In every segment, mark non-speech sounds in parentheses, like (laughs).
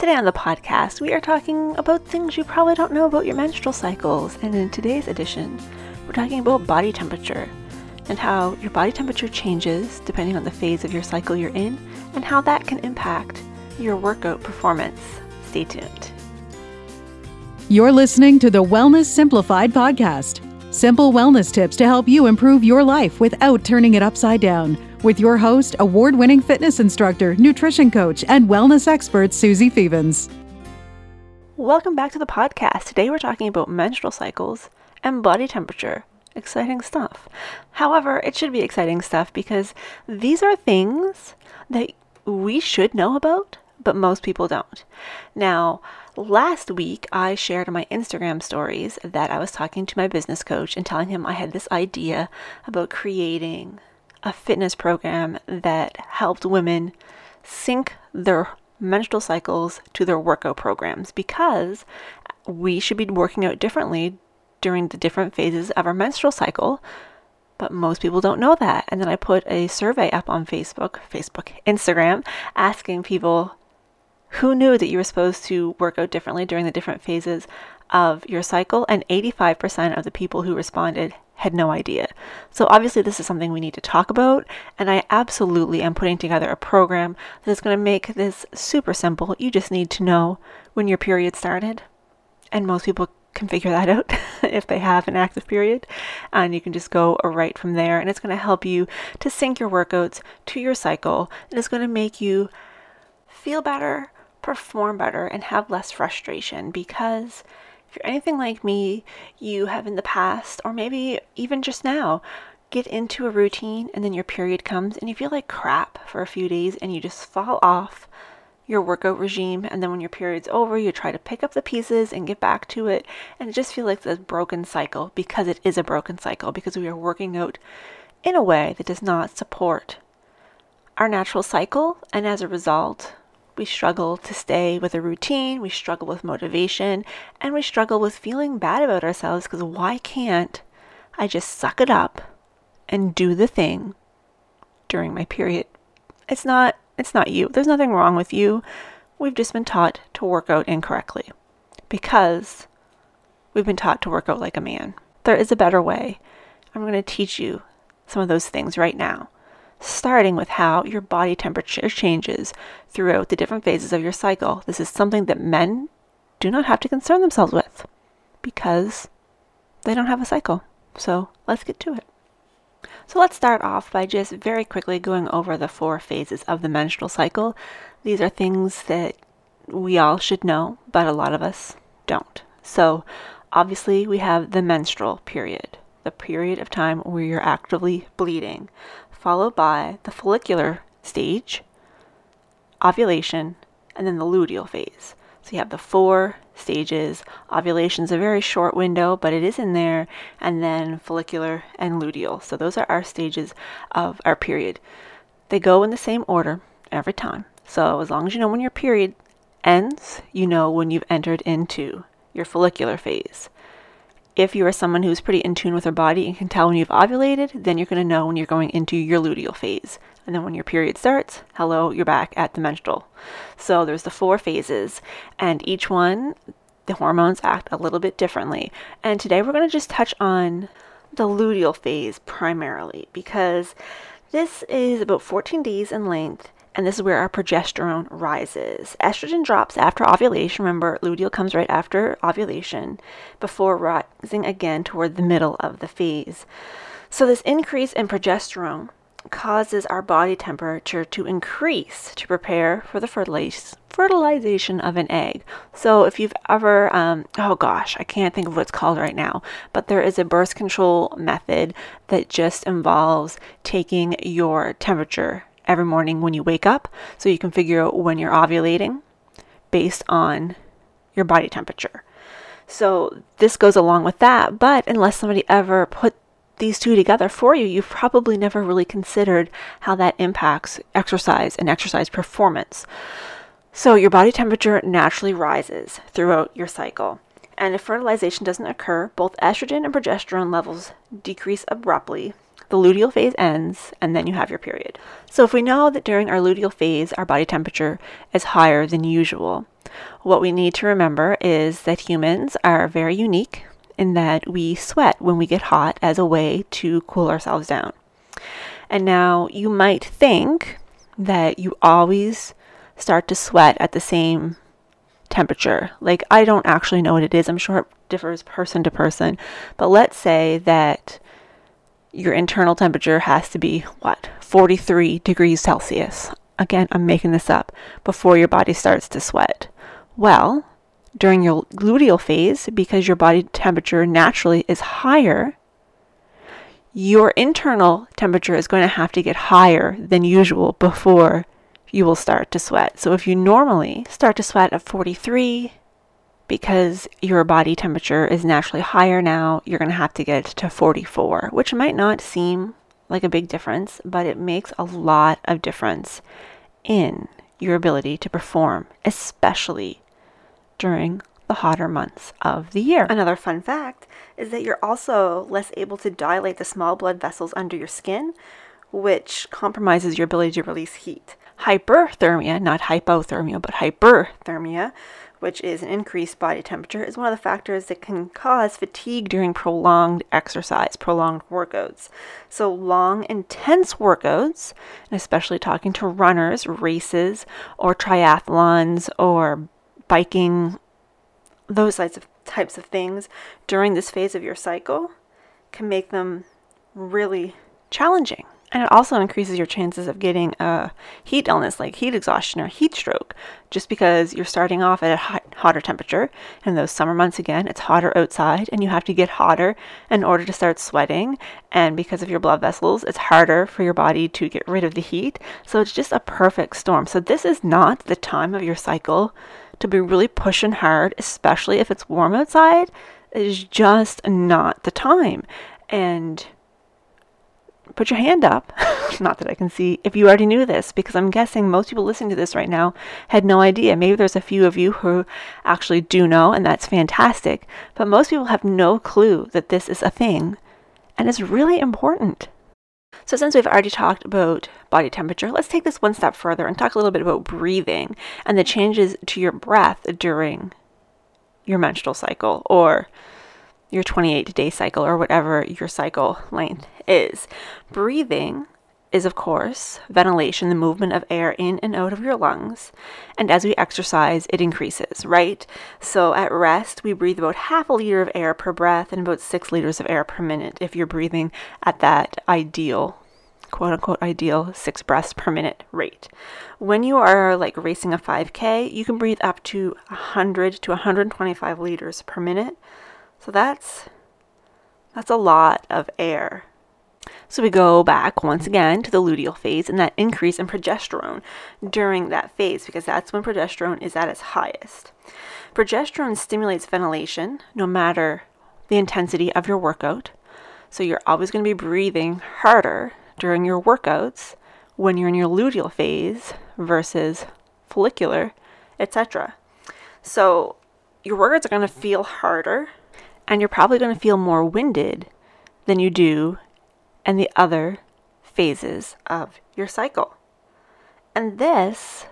Today on the podcast, we are talking about things you probably don't know about your menstrual cycles. And in today's edition, we're talking about body temperature and how your body temperature changes depending on the phase of your cycle you're in and how that can impact your workout performance. Stay tuned. You're listening to the Wellness Simplified podcast. Simple wellness tips to help you improve your life without turning it upside down. With your host, award winning fitness instructor, nutrition coach, and wellness expert, Susie Fevens. Welcome back to the podcast. Today we're talking about menstrual cycles and body temperature. Exciting stuff. However, it should be exciting stuff because these are things that we should know about, but most people don't. Now, Last week, I shared on my Instagram stories that I was talking to my business coach and telling him I had this idea about creating a fitness program that helped women sync their menstrual cycles to their workout programs because we should be working out differently during the different phases of our menstrual cycle. But most people don't know that. And then I put a survey up on Facebook, Facebook, Instagram, asking people who knew that you were supposed to work out differently during the different phases of your cycle? And 85% of the people who responded had no idea. So, obviously, this is something we need to talk about. And I absolutely am putting together a program that is going to make this super simple. You just need to know when your period started. And most people can figure that out (laughs) if they have an active period. And you can just go right from there. And it's going to help you to sync your workouts to your cycle. And it's going to make you feel better, perform better and have less frustration because if you're anything like me, you have in the past, or maybe even just now, get into a routine and then your period comes and you feel like crap for a few days and you just fall off your workout regime. And then when your period's over, you try to pick up the pieces and get back to it. And it just feels like this broken cycle because it is a broken cycle because we are working out in a way that does not support our natural cycle. And as a result, we struggle to stay with a routine, we struggle with motivation, and we struggle with feeling bad about ourselves because why can't I just suck it up and do the thing during my period? It's not it's not you. There's nothing wrong with you. We've just been taught to work out incorrectly because we've been taught to work out like a man. There is a better way. I'm going to teach you some of those things right now starting with how your body temperature changes throughout the different phases of your cycle. This is something that men do not have to concern themselves with because they don't have a cycle. So let's get to it. So let's start off by just very quickly going over the four phases of the menstrual cycle. These are things that we all should know, but a lot of us don't. So obviously, we have the menstrual period, the period of time where you're actively bleeding followed by the follicular stage, ovulation, and then the luteal phase. So you have the four stages. Ovulation is a very short window, but it is in there, and then follicular and luteal. So those are our stages of our period. They go in the same order every time. So as long as you know when your period ends, you know when you've entered into your follicular phase. If you are someone who's pretty in tune with her body and can tell when you've ovulated, then you're going to know when you're going into your luteal phase. And then when your period starts, hello, you're back at the menstrual. So there's the four phases, and each one, the hormones act a little bit differently. And today we're going to just touch on the luteal phase primarily because this is about 14 days in length and this is where our progesterone rises. Estrogen drops after ovulation. Remember, luteal comes right after ovulation before rising again toward the middle of the phase. So, this increase in progesterone causes our body temperature to increase to prepare for the fertiliz- fertilization of an egg. So, if you've ever, um, oh gosh, I can't think of what it's called right now, but there is a birth control method that just involves taking your temperature every morning when you wake up so you can figure out when you're ovulating based on your body temperature. So this goes along with that, but unless somebody ever put these two together for you, you've probably never really considered how that impacts exercise and exercise performance. So your body temperature naturally rises throughout your cycle. And if fertilization doesn't occur, both estrogen and progesterone levels decrease abruptly the luteal phase ends, and then you have your period. So, if we know that during our luteal phase our body temperature is higher than usual, what we need to remember is that humans are very unique in that we sweat when we get hot as a way to cool ourselves down. And now you might think that you always start to sweat at the same temperature. Like, I don't actually know what it is. I'm sure it differs person to person. But let's say that your internal temperature has to be what 43 degrees Celsius. Again, I'm making this up before your body starts to sweat. Well, during your luteal phase, because your body temperature naturally is higher, your internal temperature is going to have to get higher than usual before you will start to sweat. So if you normally start to sweat at 43, because your body temperature is naturally higher now, you're going to have to get to 44, which might not seem like a big difference, but it makes a lot of difference in your ability to perform, especially during the hotter months of the year. Another fun fact is that you're also less able to dilate the small blood vessels under your skin, which compromises your ability to release heat. Hyperthermia, not hypothermia, but hyperthermia, which is an increased body temperature, is one of the factors that can cause fatigue during prolonged exercise, prolonged workouts. So, long, intense workouts, and especially talking to runners, races, or triathlons, or biking, those types of, types of things during this phase of your cycle can make them really challenging. And it also increases your chances of getting a heat illness like heat exhaustion or heat stroke, just because you're starting off at a hot, hotter temperature. In those summer months, again, it's hotter outside, and you have to get hotter in order to start sweating. And because of your blood vessels, it's harder for your body to get rid of the heat. So it's just a perfect storm. So this is not the time of your cycle to be really pushing hard, especially if it's warm outside. It is just not the time. And put your hand up. (laughs) Not that I can see if you already knew this, because I'm guessing most people listening to this right now had no idea. Maybe there's a few of you who actually do know, and that's fantastic. But most people have no clue that this is a thing, and it's really important. So, since we've already talked about body temperature, let's take this one step further and talk a little bit about breathing and the changes to your breath during your menstrual cycle or your 28 day cycle or whatever your cycle length is. Breathing is, of course, ventilation, the movement of air in and out of your lungs. And as we exercise, it increases, right? So at rest, we breathe about half a liter of air per breath and about six liters of air per minute if you're breathing at that ideal, quote unquote, ideal six breaths per minute rate. When you are like racing a 5K, you can breathe up to 100 to 125 liters per minute. So that's that's a lot of air so we go back once again to the luteal phase and that increase in progesterone during that phase because that's when progesterone is at its highest. Progesterone stimulates ventilation no matter the intensity of your workout. So you're always going to be breathing harder during your workouts when you're in your luteal phase versus follicular, etc. So your workouts are going to feel harder and you're probably going to feel more winded than you do in the other phases of your cycle. And this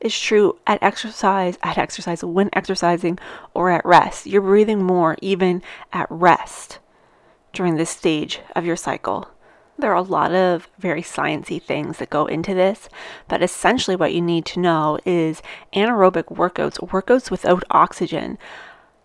is true at exercise, at exercise, when exercising, or at rest. You're breathing more even at rest during this stage of your cycle. There are a lot of very sciencey things that go into this, but essentially what you need to know is anaerobic workouts, workouts without oxygen,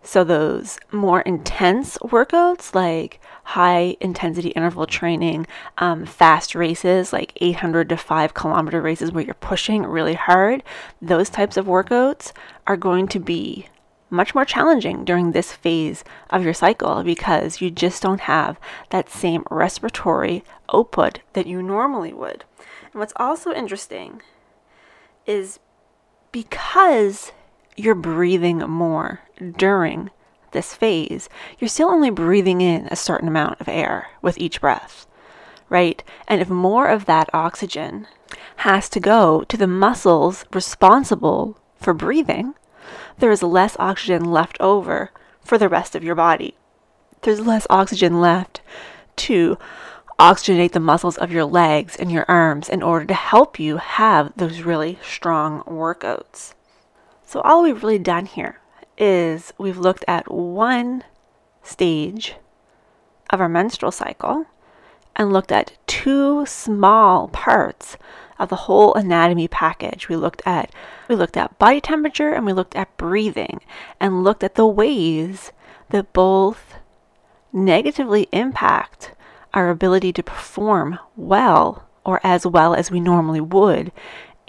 so, those more intense workouts like high intensity interval training, um, fast races like 800 to 5 kilometer races where you're pushing really hard, those types of workouts are going to be much more challenging during this phase of your cycle because you just don't have that same respiratory output that you normally would. And what's also interesting is because you're breathing more during this phase, you're still only breathing in a certain amount of air with each breath, right? And if more of that oxygen has to go to the muscles responsible for breathing, there is less oxygen left over for the rest of your body. There's less oxygen left to oxygenate the muscles of your legs and your arms in order to help you have those really strong workouts. So, all we've really done here is we've looked at one stage of our menstrual cycle and looked at two small parts of the whole anatomy package. We looked at we looked at body temperature and we looked at breathing and looked at the ways that both negatively impact our ability to perform well or as well as we normally would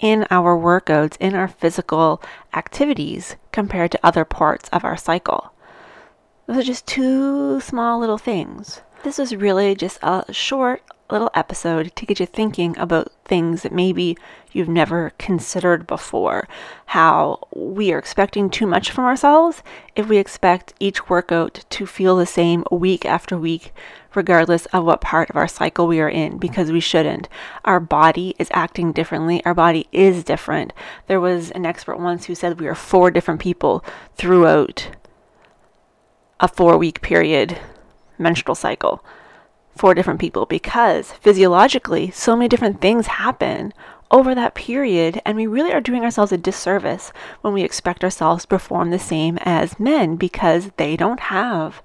in our workouts, in our physical activities compared to other parts of our cycle. Those are just two small little things. This is really just a short little episode to get you thinking about things that maybe you've never considered before. How we are expecting too much from ourselves if we expect each workout to feel the same week after week, regardless of what part of our cycle we are in, because we shouldn't. Our body is acting differently, our body is different. There was an expert once who said we are four different people throughout a four week period menstrual cycle for different people because physiologically, so many different things happen over that period, and we really are doing ourselves a disservice when we expect ourselves to perform the same as men because they don't have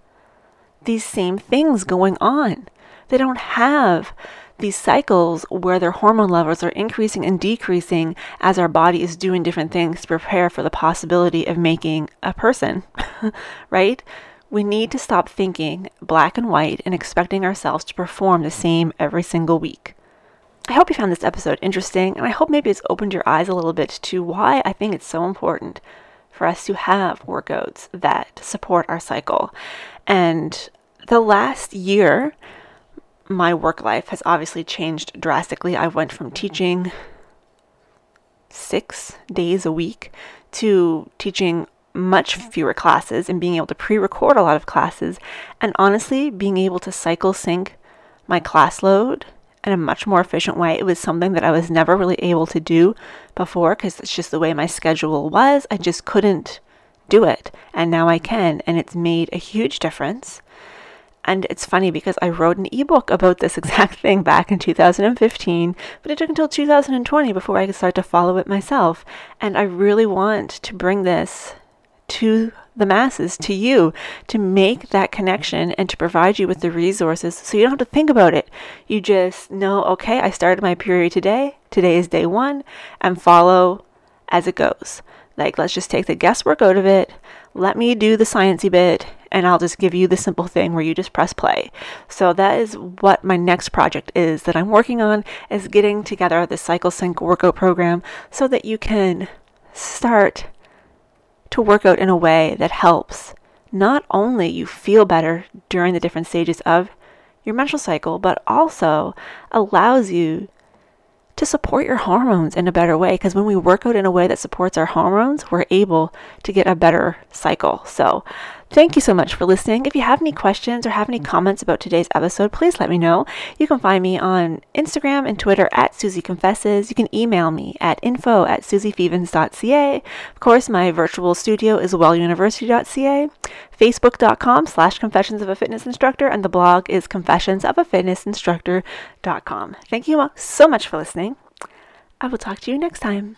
these same things going on. They don't have these cycles where their hormone levels are increasing and decreasing as our body is doing different things to prepare for the possibility of making a person, (laughs) right? We need to stop thinking black and white and expecting ourselves to perform the same every single week. I hope you found this episode interesting, and I hope maybe it's opened your eyes a little bit to why I think it's so important for us to have workouts that support our cycle. And the last year, my work life has obviously changed drastically. I went from teaching six days a week to teaching much fewer classes and being able to pre record a lot of classes, and honestly, being able to cycle sync my class load in a much more efficient way. It was something that I was never really able to do before because it's just the way my schedule was. I just couldn't do it, and now I can, and it's made a huge difference. And it's funny because I wrote an ebook about this (laughs) exact thing back in 2015, but it took until 2020 before I could start to follow it myself. And I really want to bring this to the masses, to you, to make that connection and to provide you with the resources so you don't have to think about it. You just know, okay, I started my period today, today is day one, and follow as it goes. Like, let's just take the guesswork out of it. Let me do the sciencey bit, and I'll just give you the simple thing where you just press play. So that is what my next project is that I'm working on is getting together the Cycle Sync workout program so that you can start to work out in a way that helps not only you feel better during the different stages of your menstrual cycle, but also allows you to support your hormones in a better way. Because when we work out in a way that supports our hormones, we're able to get a better cycle. So Thank you so much for listening. If you have any questions or have any comments about today's episode, please let me know. You can find me on Instagram and Twitter at Susie Confesses. You can email me at info at susiefevens.ca. Of course, my virtual studio is welluniversity.ca, facebook.com slash confessions of a fitness instructor, and the blog is confessionsofaFitnessInstructor.com. Thank you so much for listening. I will talk to you next time.